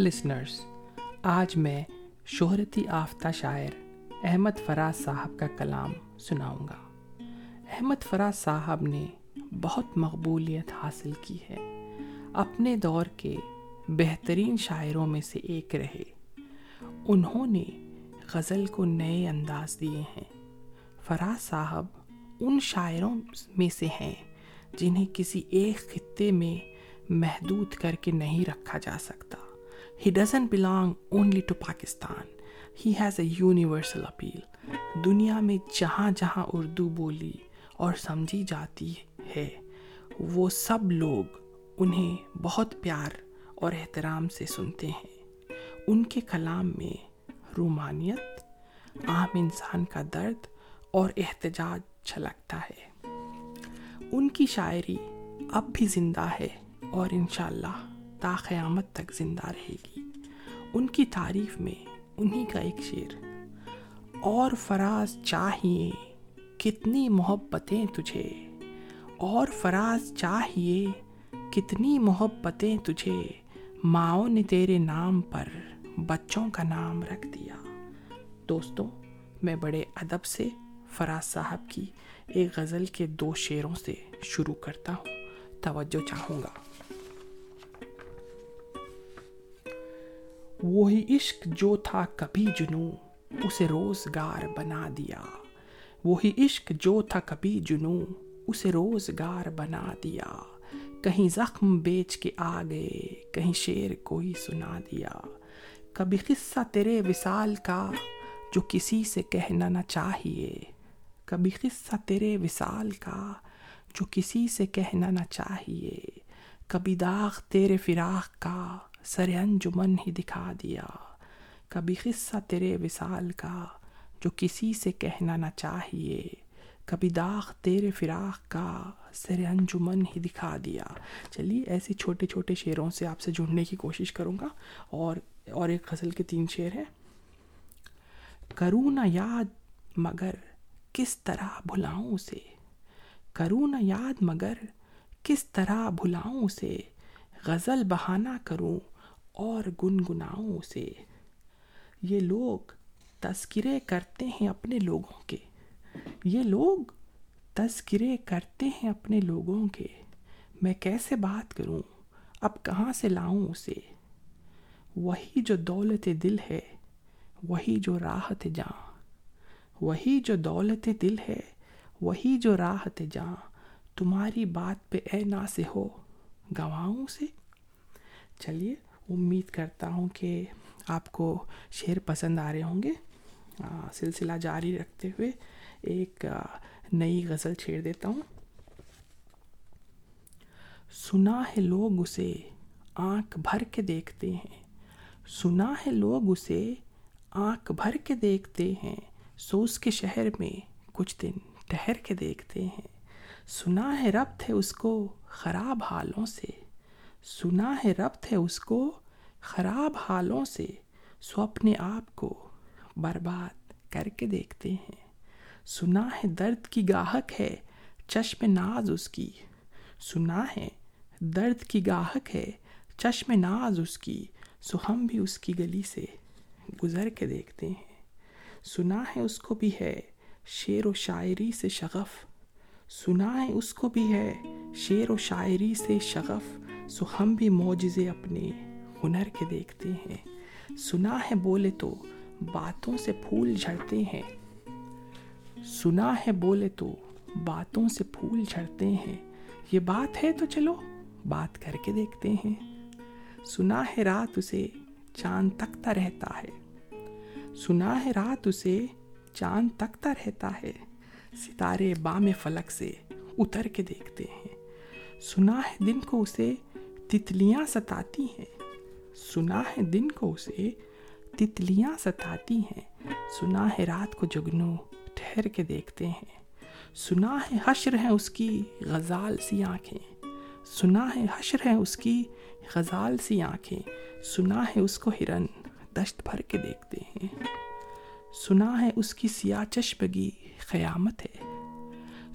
Listeners آج میں شہرتی آفتہ شاعر احمد فراز صاحب کا کلام سناؤں گا۔ احمد فراز صاحب نے بہت مقبولیت حاصل کی ہے۔ اپنے دور کے بہترین شاعروں میں سے ایک رہے۔ انہوں نے غزل کو نئے انداز دیے ہیں۔ فراز صاحب ان شاعروں میں سے ہیں جنہیں کسی ایک خطے میں محدود کر کے نہیں رکھا جا سکتا۔ He doesn't belong only to Pakistan he has a universal appeal دنیا میں جہاں جہاں اردو بولی اور سمجھی جاتی ہے، وہ سب لوگ انہیں بہت پیار اور احترام سے سنتے ہیں۔ ان کے کلام میں رومانیت، عام انسان کا درد اور احتجاج چھلکتا ہے۔ ان کی شاعری اب بھی زندہ ہے اور انشاءاللہ تا قیامت تک زندہ رہے گی۔ ان کی تعریف میں انہی کا ایک شعر، اور فراز چاہیے کتنی محبتیں تجھے، اور فراز چاہیے کتنی محبتیں تجھے، ماؤں نے تیرے نام پر بچوں کا نام رکھ دیا۔ دوستوں، میں بڑے ادب سے فراز صاحب کی ایک غزل کے دو شعروں سے شروع کرتا ہوں۔ توجہ چاہوں گا۔ وہی عشق جو تھا کبھی جنوں، اسے روزگار بنا دیا۔ وہی عشق جو تھا کبھی جنوں، اسے روزگار بنا دیا۔ کہیں زخم بیچ کے آ گئے کہیں شعر کوئی سنا دیا۔ کبھی قصہ تیرے وصال کا جو کسی سے کہنا نہ چاہیے۔ کبھی قصہ تیرے وصال کا جو کسی سے کہنا نہ چاہیے۔ کبھی داغ تیرے فراق کا سر انجمن ہی دکھا دیا۔ کبھی قصہ تیرے وصال کا جو کسی سے کہنا نہ چاہیے۔ کبھی داغ تیرے فراق کا سر انجمن ہی دکھا دیا۔ چلیے، ایسے چھوٹے چھوٹے شعروں سے آپ سے جڑنے کی کوشش کروں گا۔ اور اور ایک غزل کے تین شعر ہیں۔ کروں نہ یاد مگر کس طرح بھلاؤں اسے۔ کروں نہ یاد مگر کس طرح بھلاؤں اسے۔ غزل بہانہ کروں اور گنگناؤں اسے یہ لوگ تذکرے کرتے ہیں اپنے لوگوں کے۔ یہ لوگ تذکرے کرتے ہیں اپنے لوگوں کے۔ میں کیسے بات کروں؟ اب کہاں سے لاؤں اسے؟ وہی جو دولت دل ہے، وہی جو راحت جاں وہی جو دولت دل ہے، وہی جو راحت جاں تمہاری بات پہ اے نا سے ہو، گواؤں سے چلیے امید کرتا ہوں کہ آپ کو شعر پسند آ رہے ہوں گے۔ سلسلہ جاری رکھتے ہوئے ایک نئی غزل چھیڑ دیتا ہوں۔ سنا ہے لوگ اسے آنکھ بھر کے دیکھتے ہیں۔ سنا ہے لوگ اسے آنکھ بھر کے دیکھتے ہیں۔ سو اس کے شہر میں کچھ دن ٹہر کے دیکھتے ہیں۔ سنا ہے ربط ہے اس کو خراب حالوں سے۔ سنا ہے ربط ہے اس کو خراب حالوں سے، سو اپنے آپ کو برباد کر کے دیکھتے ہیں۔ سنا ہے درد کی گاہک ہے چشم ناز اس کی۔ سنا ہے درد کی گاہک ہے چشم ناز اس کی، سو ہم بھی اس کی گلی سے گزر کے دیکھتے ہیں۔ سنا ہے اس کو بھی ہے شعر و شاعری سے شغف۔ سنا ہے اس کو بھی ہے شعر و شاعری سے شغف۔ سو ہم بھی معجزے اپنے ہنر کے دیکھتے ہیں۔ سنا ہے بولے تو باتوں سے پھول جھڑتے ہیں۔ سنا ہے بولے تو باتوں سے پھول جھڑتے ہیں۔ یہ بات ہے تو چلو بات کر کے دیکھتے ہیں۔ سنا ہے رات اسے چاند تکتا رہتا ہے۔ سنا ہے رات اسے چاند تکتا رہتا ہے۔ ستارے بام فلک سے اتر کے دیکھتے ہیں۔ سنا ہے دن کو اسے تتلیاں ستاتی ہیں۔ سنا ہے دن کو اسے تتلیاں ستاتی ہیں۔ سنا ہے رات کو جگنو ٹھہر کے دیکھتے ہیں۔ سنا ہے حشر ہے اس کی غزال سی آنکھیں۔ سنا ہے حشر ہے اس کی غزال سی آنکھیں۔ سنا ہے اس کو ہرن دشت بھر کے دیکھتے ہیں۔ سنا ہے اس کی سیاہ چشمگی قیامت ہے۔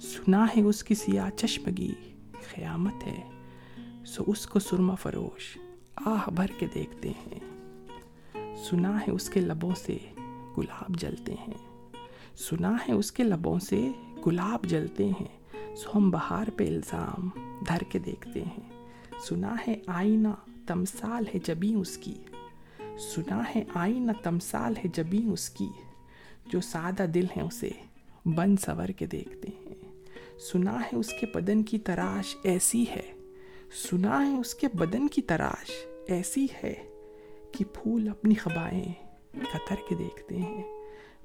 سنا ہے اس کی سیاہ چشمگی قیامت ہے۔ سو اس کو سرما فروش۔ آہ، بھر کے دیکھتے ہیں۔ سنا ہے اس کے لبوں سے گلاب جلتے ہیں۔ سنا ہے اس کے لبوں سے گلاب جلتے ہیں۔ سو ہم بہار پہ الزام دھر کے دیکھتے ہیں۔ سنا ہے آئینہ تمثال ہے جبیں اس کی۔ سنا ہے آئینہ تمثال ہے جبیں اس کی۔ جو سادہ دل ہے اسے بند سور کے دیکھتے ہیں۔ سنا ہے اس کے بدن کی تراش ایسی ہے۔ سنا ہے اس کے بدن کی تراش ایسی ہے کہ پھول اپنی خبائیں قطر کے دیکھتے ہیں۔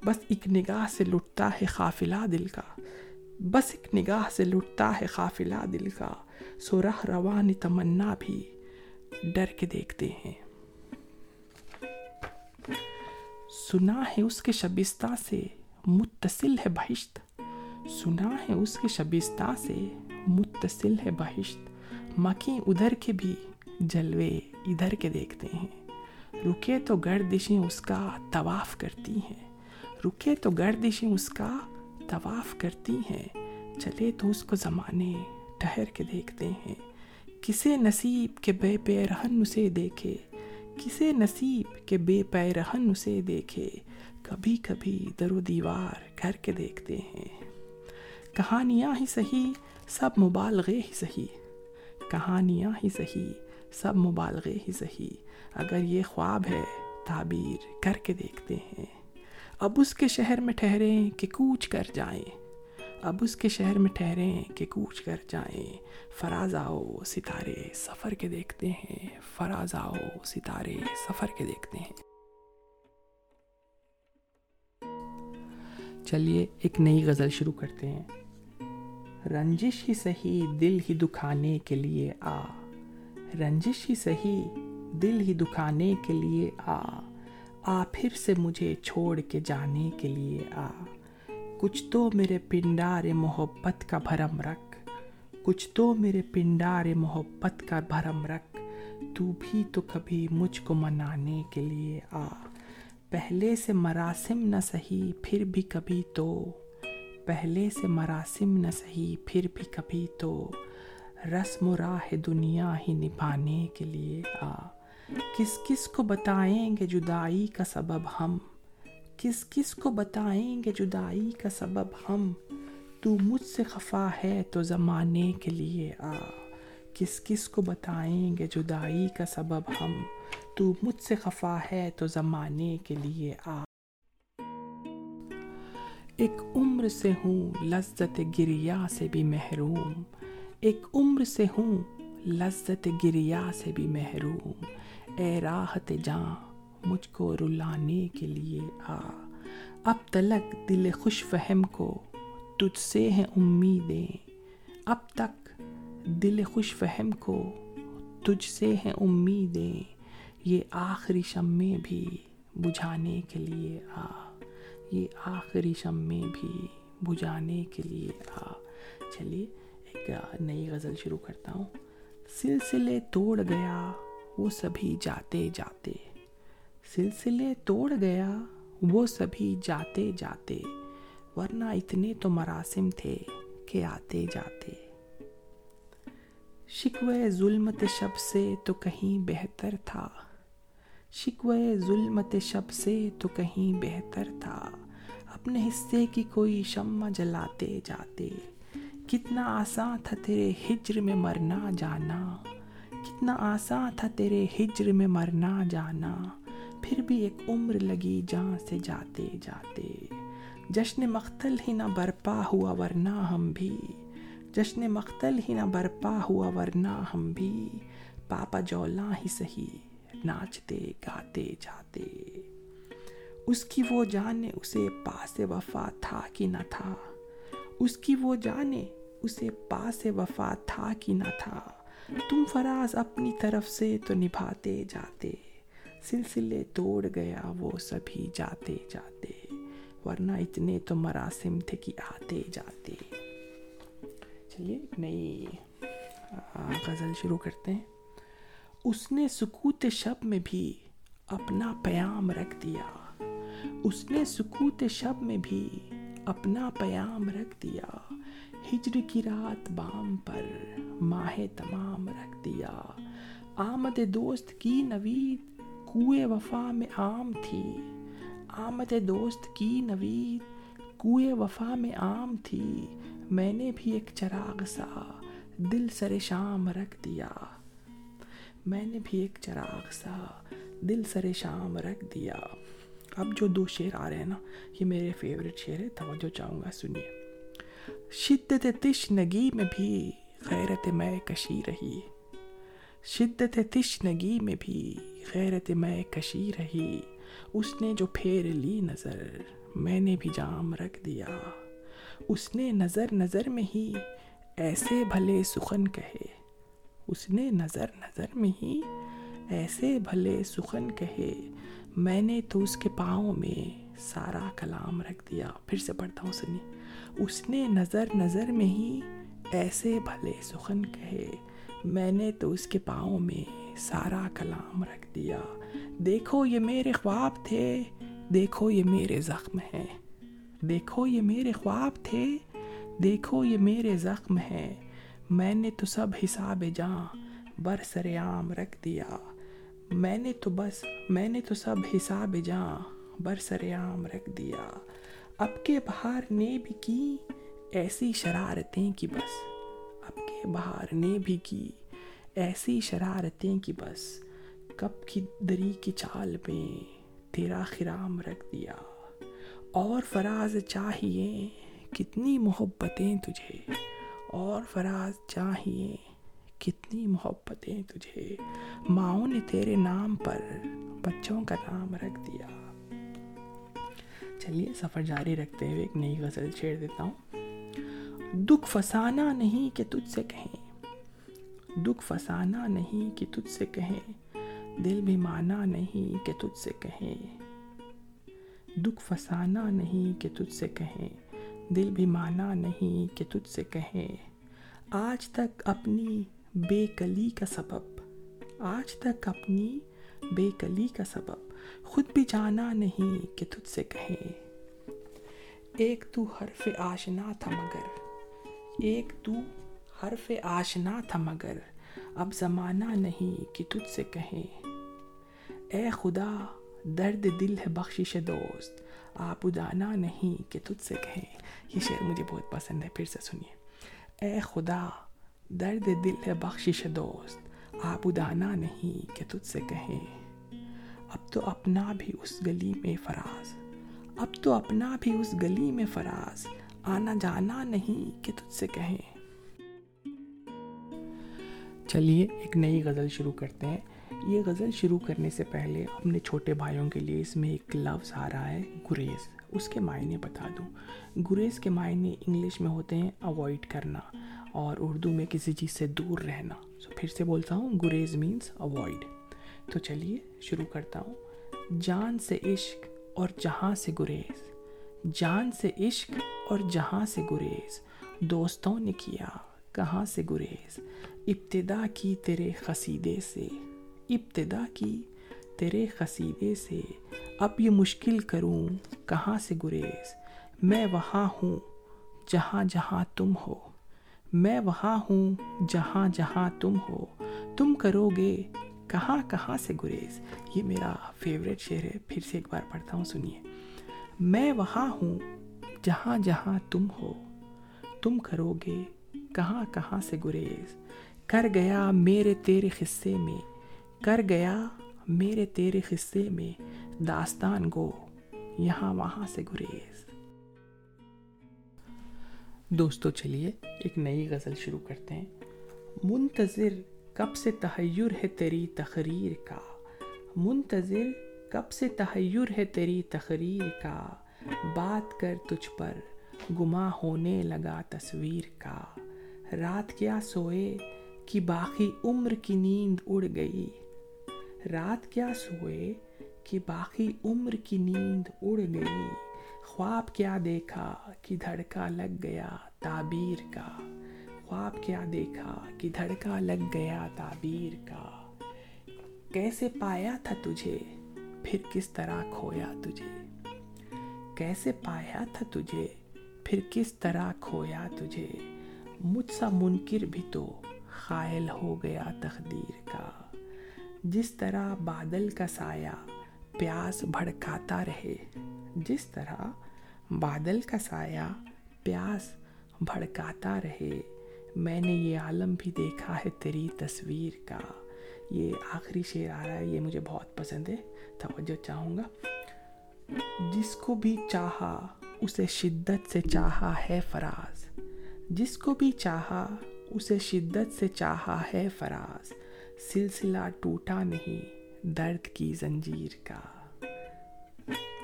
بس ایک نگاہ سے لٹتا ہے قافلہ دل کا۔ بس ایک نگاہ سے لٹتا ہے قافلہ دل کا۔ سو رہ روان تمنا بھی ڈر کے دیکھتے ہیں۔ سنا ہے اس کے شبستہ سے متصل ہے بہشت۔ سنا ہے اس کے شبستہ سے متصل ہے بہشت۔ مکیں ادھر کے بھی جلوے ادھر کے دیکھتے ہیں۔ رکے تو گردشیں اس کا طواف کرتی ہیں۔ رکے تو گردشیں اس کا طواف کرتی ہیں۔ چلے تو اس کو زمانے ٹھہر کے دیکھتے ہیں۔ کسے نصیب کے بے پیرہن اسے دیکھے۔ کسے نصیب کے بے پیرہن اسے دیکھے۔ کبھی کبھی در و دیوار کر کے دیکھتے ہیں۔ کہانیاں ہی سہی سب مبالغے ہی سہی کہانیاں ہی سہی سب مبالغے ہی سہی اگر یہ خواب ہے، تعبیر کر کے دیکھتے ہیں۔ اب اس کے شہر میں ٹھہریں کہ کوچ کر جائیں۔ اب اس کے شہر میں ٹھہریں کہ کوچ کر جائیں۔ فراز آؤ، ستارے سفر کے دیکھتے ہیں۔ فراز آؤ، ستارے سفر کے دیکھتے ہیں۔ چلیے، ایک نئی غزل شروع کرتے ہیں۔ رنجش ہی سہی دل ہی دکھانے کے لیے آ۔ رنجش ہی سہی دل ہی دکھانے کے لیے آ۔ آ پھر سے مجھے چھوڑ کے جانے کے لیے آ۔ کچھ تو میرے پنڈار محبت کا بھرم رکھ۔ کچھ تو میرے پنڈار محبت کا بھرم رکھ۔ تو بھی تو کبھی مجھ کو منانے کے لیے آ۔ پہلے سے مراسم نہ سہی پھر بھی کبھی تو۔ پہلے سے مراسم نہ سہی پھر بھی کبھی تو رسم و راہ دنیا ہی نبھانے کے لیے آ۔ کس کس کو بتائیں گے جدائی کا سبب ہم؟ کس کس کو بتائیں گے جدائی کا سبب ہم؟ تو مجھ سے خفا ہے تو زمانے کے لیے آ۔ کس کس کو بتائیں گے جدائی کا سبب ہم؟ تو مجھ سے خفا ہے تو زمانے کے لیے آ۔ ایک عمر سے ہوں لذت گریا سے بھی محروم، ایک عمر سے ہوں لذت گریا سے بھی محروم۔ اے راحت جاں، مجھ کو رلانے کے لیے آ۔ اب تلک دل خوش فہم کو تجھ سے ہیں امیدیں۔ اب تک دل خوش فہم کو تجھ سے ہیں امیدیں۔ یہ آخری شمع بھی بجھانے کے لیے آ۔ یہ آخری شمع بھی بجھانے کے لیے آ چلیے، ایک نئی غزل شروع کرتا ہوں۔ سلسلے توڑ گیا، وہ سبھی جاتے جاتے۔ سلسلے توڑ گیا، وہ سبھی جاتے جاتے۔ ورنہ اتنے تو مراسم تھے کہ آتے جاتے۔ شکوے ظلمت شب سے تو کہیں بہتر تھا۔ شکوے ظلمت شب سے تو کہیں بہتر تھا۔ اپنے حصے کی کوئی شمع جلاتے جاتے۔ کتنا آسان تھا تیرے ہجر میں مرنا جانا۔ کتنا آسان تھا تیرے ہجر میں مرنا جانا۔ پھر بھی ایک عمر لگی جان سے جاتے جاتے۔ جشن مختل ہی نہ برپا ہوا ورنہ ہم بھی۔ جشن مختل ہی نہ برپا ہوا ورنہ ہم بھی۔ پاپا جولا ہی سہی ناچتے، گاتے، جاتے۔ اس کی وہ جانے اسے پاس وفا تھا کہ نہ تھا۔ اس کی وہ جانے اسے پاس وفا تھا کہ نہ تھا۔ تم فراز اپنی طرف سے تو نبھاتے جاتے۔ سلسلے توڑ گیا وہ سبھی جاتے جاتے۔ ورنہ اتنے تو مراسم تھے کہ آتے جاتے۔ چلیے، نئی غزل شروع کرتے ہیں۔ اس نے سکوت شب میں بھی اپنا پیام رکھ دیا۔ اس نے سکوت شب میں بھی اپنا پیام رکھ دیا۔ ہجر کی رات بام پر ماہ تمام رکھ دیا۔ آمد دوست کی نوید کوئے وفا میں عام تھی۔ آمد دوست کی نوید کوئے وفا میں عام تھی۔ میں نے بھی ایک چراغ سا دل سر شام رکھ دیا۔ میں نے بھی ایک چراغ سا دل سر شام رکھ دیا۔ اب جو دو شعر آ رہے ہیں نا، یہ میرے فیوریٹ شعر ہے، توجہ چاہوں گا، سنیے۔ شدت تشنگی میں بھی غیرت میں کشی رہی۔ شدت تشنگی میں بھی غیرت میں کشی رہی۔ اس نے جو پھیر لی نظر، میں نے بھی جام رکھ دیا۔ اس نے نظر نظر میں ہی ایسے بھلے سخن کہے۔ اس نے نظر نظر میں ہی ایسے بھلے سخن کہے، میں نے تو اس کے پاؤں میں سارا کلام رکھ دیا۔ پھر سے پڑھتا ہوں سنی اس نے نظر نظر میں ہی ایسے بھلے سخن کہے، میں نے تو اس کے پاؤں میں سارا کلام رکھ دیا۔ دیکھو یہ میرے خواب تھے، دیکھو یہ میرے زخم ہیں۔ دیکھو یہ میرے خواب تھے، دیکھو یہ میرے زخم ہیں۔ میں نے تو سب حساب جاں بر سر عام رکھ دیا۔ میں نے تو بس، میں نے تو سب حساب جاں بر سر عام رکھ دیا۔ اب کے بہار نے بھی کی ایسی شرارتیں کی بس۔ اب کے بہار نے بھی کی ایسی شرارتیں کی بس۔ کب کی دری کی چال میں تیرا خرام رکھ دیا۔ اور فراز چاہیے کتنی محبتیں تجھے۔ اور فراز، چاہیے کتنی محبتیں تجھے۔ ماؤں نے تیرے نام پر بچوں کا نام رکھ دیا۔ چلیے، سفر جاری رکھتے ہوئے ایک نئی غزل چھیڑ دیتا ہوں۔ دکھ فسانا نہیں کہ تجھ سے کہیں۔ دکھ فسانا نہیں کہ تجھ سے کہیں۔ دل بھی مانا نہیں کہ تجھ سے کہیں۔ دکھ فسانا نہیں کہ تجھ سے کہیں۔ دل بھی مانا نہیں کہ تجھ سے کہیں آج تک اپنی بے کلی کا سبب۔ آج تک اپنی بے کلی کا سبب۔ خود بھی جانا نہیں کہ تجھ سے کہیں ایک تو حرف آشنا تھا مگر۔ ایک تو حرف آشنا تھا مگر۔ اب زمانہ نہیں کہ تجھ سے کہیں اے خدا، درد دل ہے بخشش دوست۔ آپ ادانا نہیں کہ تجھ سے کہیں یہ شعر مجھے بہت پسند ہے، پھر سے سنیے۔ اے خدا، درد دل ہے، بخشش دوست۔ آپ ادانا نہیں کہ تجھ سے کہیں اب تو اپنا بھی اس گلی میں فراز۔ اب تو اپنا بھی اس گلی میں فراز۔ آنا جانا نہیں کہ تجھ سے کہیں چلیے، ایک نئی غزل شروع کرتے ہیں۔ یہ غزل شروع کرنے سے پہلے اپنے چھوٹے بھائیوں کے لیے اس میں ایک لفظ آ رہا ہے، گریز۔ اس کے معنی بتا دوں۔ گریز کے معنی انگلش میں ہوتے ہیں اوائڈ کرنا اور اردو میں کسی چیز سے دور رہنا۔ سو پھر سے بولتا ہوں، گریز مینس اوائڈ تو چلیے، شروع کرتا ہوں۔ جان سے عشق اور جہاں سے گریز۔ جان سے عشق اور جہاں سے گریز۔ دوستوں نے کیا، کہاں سے گریز؟ ابتدا کی تیرے قصیدے سے۔ ابتدا کی تیرے قصیدے سے اب یہ مشکل کروں کہاں سے گریز؟ میں وہاں ہوں جہاں جہاں تم ہو، میں وہاں ہوں جہاں جہاں تم ہو، تم کرو گے کہاں کہاں سے گریز؟ یہ میرا فیوریٹ شعر ہے، پھر سے ایک بار پڑھتا ہوں، سنیے۔ میں وہاں ہوں جہاں جہاں تم ہو، تم کرو گے کہاں کہاں سے گریز؟ کر گیا میرے تیرے قصے میں کر گیا، میرے تیرے قصے میں داستان گو، یہاں وہاں سے گریز۔ دوستو، چلیے، ایک نئی غزل شروع کرتے ہیں۔ منتظر کب سے تحیر ہے تیری تقریر کا؟ منتظر کب سے تحیر ہے تیری تقریر کا؟ بات کر تجھ پر گما ہونے لگا تصویر کا۔ رات کیا سوئے کہ باقی عمر کی نیند اڑ گئی۔ رات کیا سوئے کہ باقی عمر کی نیند اڑ گئی۔ خواب کیا دیکھا کہ دھڑکا لگ گیا تعبیر کا۔ خواب کیا دیکھا کہ دھڑکا لگ گیا تعبیر کا۔ کیسے پایا تھا تجھے؟ پھر کس طرح کھویا تجھے؟ کیسے پایا تھا تجھے؟ پھر کس طرح کھویا تجھے؟ مجھ سا منکر بھی تو خائل ہو گیا تقدیر کا۔ جس طرح بادل کا سایہ پیاس بھڑکاتا رہے، جس طرح بادل کا سایہ پیاس بھڑکاتا رہے۔ میں نے یہ عالم بھی دیکھا ہے تیری تصویر کا۔ یہ آخری شعر آ رہا ہے، یہ مجھے بہت پسند ہے۔ توجہ چاہوں گا۔ جس کو بھی چاہا، اسے شدت سے چاہا ہے فراز۔ جس کو بھی چاہا، اسے شدت سے چاہا ہے فراز۔ سلسلہ ٹوٹا نہیں، درد کی زنجیر کا۔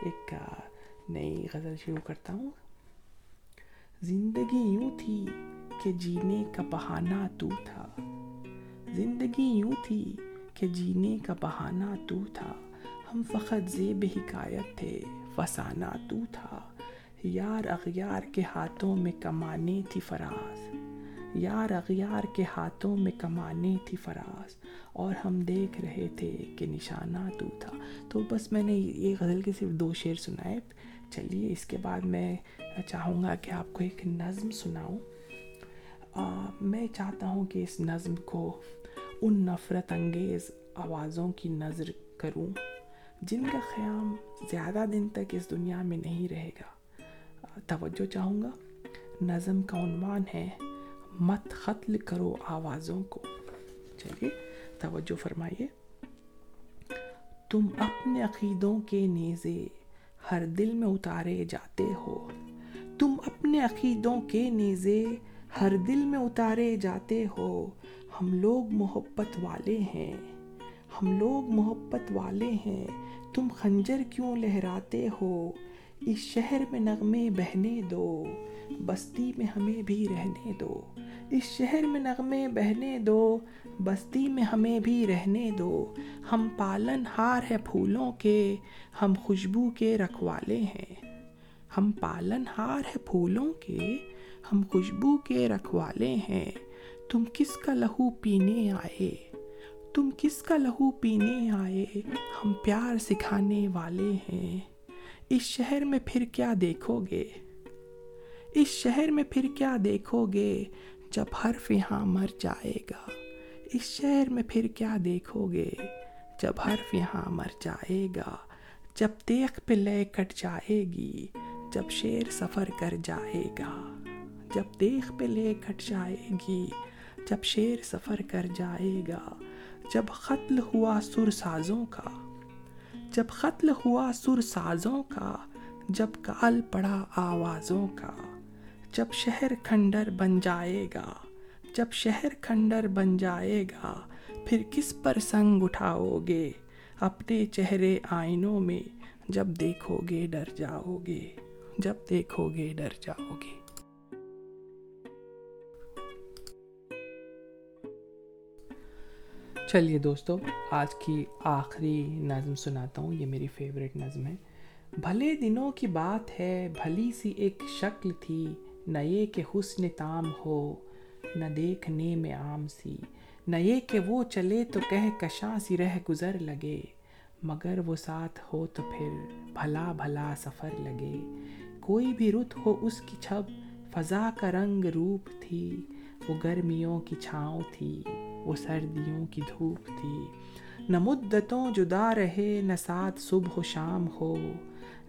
ایک نئی غزل شروع کرتا ہوں۔ زندگی یوں تھی کہ جینے کا بہانہ تو تھا۔ زندگی یوں تھی کہ جینے کا بہانہ تو تھا۔ ہم فقط زیب حکایت تھے، فسانہ تو تھا۔ یار اغیار کے ہاتھوں میں کمانے تھی فراز۔ یار اغیار کے ہاتھوں میں کمانے تھی فراز، اور ہم دیکھ رہے تھے کہ نشانہ تو تھا۔ تو بس میں نے یہ غزل کے صرف دو شعر سنائے۔ چلیے، اس کے بعد میں چاہوں گا کہ آپ کو ایک نظم سناؤں۔ میں چاہتا ہوں کہ اس نظم کو ان نفرت انگیز آوازوں کی نظر کروں، جن کا خیام زیادہ دن تک اس دنیا میں نہیں رہے گا۔ توجہ چاہوں گا۔ نظم کا عنوان ہے مت قتل کرو آوازوں کو۔ چلیے، توجہ فرمائیے۔ تم اپنے عقیدوں کے نیزے ہر دل میں اتارے جاتے ہو۔ تم اپنے عقیدوں کے نیزے ہر دل میں اتارے جاتے ہو۔ ہم لوگ محبت والے ہیں۔ ہم لوگ محبت والے ہیں۔ تم خنجر کیوں لہراتے ہو؟ اس شہر میں نغمے بہنے دو، بستی میں ہمیں بھی رہنے دو۔ اس شہر میں نغمے بہنے دو، بستی میں ہمیں بھی رہنے دو۔ ہم پالن ہار ہے پھولوں کے، ہم خوشبو کے رکھوالے ہیں۔ ہم پالن ہار ہے پھولوں کے، ہم خوشبو کے رکھوالے ہیں۔ تم کس کا لہو پینے آئے؟ تم کس کا لہو پینے آئے؟ ہم پیار سکھانے والے ہیں۔ اس شہر میں پھر کیا دیکھو گے اس شہر میں پھر کیا دیکھو گے جب حرف یہاں مر جائے گا؟ اس شہر میں پھر کیا دیکھو گے جب حرف یہاں مر جائے گا؟ جب دیکھ پہ لے کٹ جائے گی، جب شیر سفر کر جائے گا۔ جب دیکھ پہ لے کٹ جائے گی، جب شیر سفر کر جائے گا۔ جب قتل ہوا سر سازوں کا جب قتل ہوا سر سازوں کا، جب کال پڑا آوازوں کا، جب شہر کھنڈر بن جائے گا، جب شہر کھنڈر بن جائے گا، پھر کس پر سنگ اٹھاؤ گے؟ اپنے چہرے آئینوں میں جب دیکھو گے، ڈر جاؤ گے، جب دیکھو گے، ڈر جاؤ گے۔ چلیے دوستو، آج کی آخری نظم سناتا ہوں، یہ میری فیوریٹ نظم ہے۔ بھلے دنوں کی بات ہے، بھلی سی ایک شکل تھی، نہ یہ کہ حسن تام ہو، نہ دیکھنے میں عام سی، نہ یہ کہ وہ چلے تو کہہ کشاں سی رہ گزر لگے۔ مگر وہ ساتھ ہو تو پھر بھلا بھلا سفر لگے۔ کوئی بھی رت ہو اس کی چھب، فضا کا رنگ روپ تھی، وہ گرمیوں کی چھاؤں تھی۔ وہ سردیوں کی دھوپ تھی۔ نہ مدتوں جدا رہے، نہ ساتھ صبح و شام ہو۔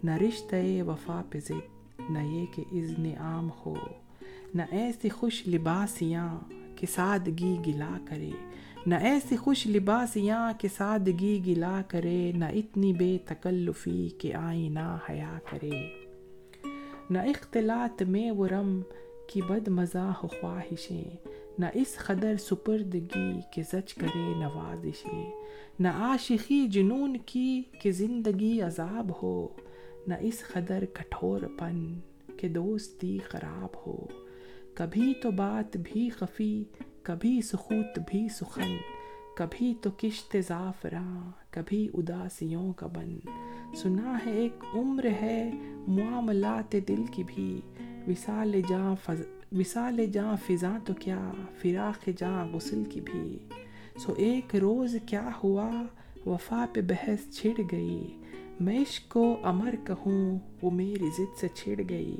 نہ رشتہ وفا پہ ضد، نہ یہ کہ اذن عام ہو۔ نہ ایسی خوش لباسیاں کہ سادگی گلا کرے۔ نہ ایسی خوش لباسیاں کہ سادگی گلا کرے۔ نہ اتنی بے تکلفی کہ آئینہ حیا کرے۔ نہ اختلاط میں وہ رم کی بد مزاح خواہشیں۔ نہ اس قدر سپردگی کہ زچ کرے نوازشیں، نہ عاشقی جنون کی کہ زندگی عذاب ہو، نہ اس قدر کٹھور پن کہ دوستی خراب ہو۔ کبھی تو بات بھی خفی، کبھی سخوت بھی سخن، کبھی تو کشت زعفراں کبھی اداسیوں کا بن۔ سنا ہے ایک عمر ہے معاملات دل کی بھی، وصال جاں فض وصال جاں فضاں تو کیا فراق جاں غسل کی بھی۔ سو ایک روز کیا ہوا؟ وفا پہ بحث چھڑ گئی۔ میں عشق کو امر کہوں، وہ میری ضد سے چھڑ گئی۔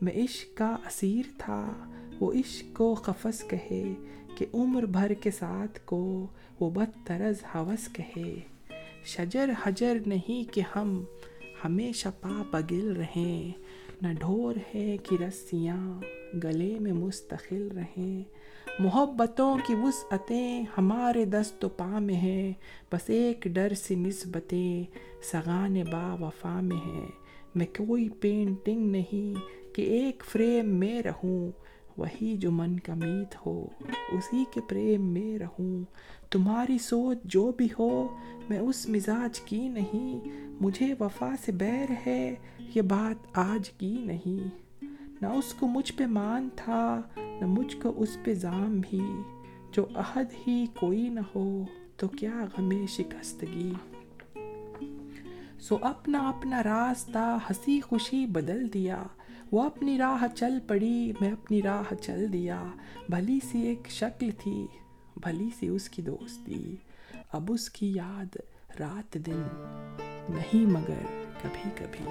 میں عشق کا اسیر تھا، وہ عشق کو قفس کہے کہ عمر بھر کے ساتھ کو، وہ بد طرز حوث کہے۔ شجر حجر نہیں کہ ہم ہمیشہ پا پگل رہیں۔ نہ ڈھور ہے کہ رسیاں گلے میں مستقل رہیں۔ محبتوں کی وسعتیں ہمارے دست و پا میں ہیں۔ بس ایک ڈر سی نسبتیں سغان با وفا میں ہیں۔ میں کوئی پینٹنگ نہیں کہ ایک فریم میں رہوں۔ وہی جو من کا میت ہو، اسی کے پریم میں رہوں۔ تمہاری سوچ جو بھی ہو، میں اس مزاج کی نہیں۔ مجھے وفا سے بیر ہے، یہ بات آج کی نہیں۔ نہ اس کو مجھ پہ مان تھا، نہ مجھ کو اس پہ ظام بھی۔ جو عہد ہی کوئی نہ ہو، تو کیا غم شکستگی۔ سو اپنا اپنا راستہ، ہنسی خوشی بدل دیا۔ وہ اپنی راہ چل پڑی، میں اپنی راہ چل دیا۔ بھلی سی ایک شکل تھی، بھلی سی اس کی دوستی۔ اب اس کی یاد رات دن نہیں، مگر کبھی کبھی۔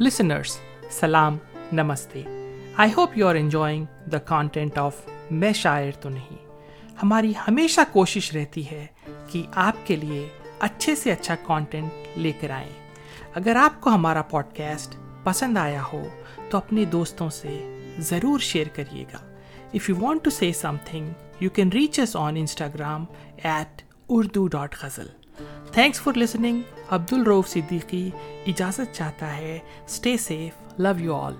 لسنرس سلام، نمستے۔ I hope you are enjoying the content of میں شاعر تو نہیں۔ ہماری ہمیشہ کوشش رہتی ہے کہ آپ کے لیے اچھے سے اچھا کانٹینٹ لے کر آئیں۔ اگر آپ کو ہمارا پوڈ کاسٹ پسند آیا ہو، تو اپنے دوستوں سے ضرور شیئر کریے گا۔ If you want to say something you can reach us on Instagram at Urdu dot ghazal thanks for listening Abdul Rauf Siddiqui اجازت چاہتا ہے stay safe love you all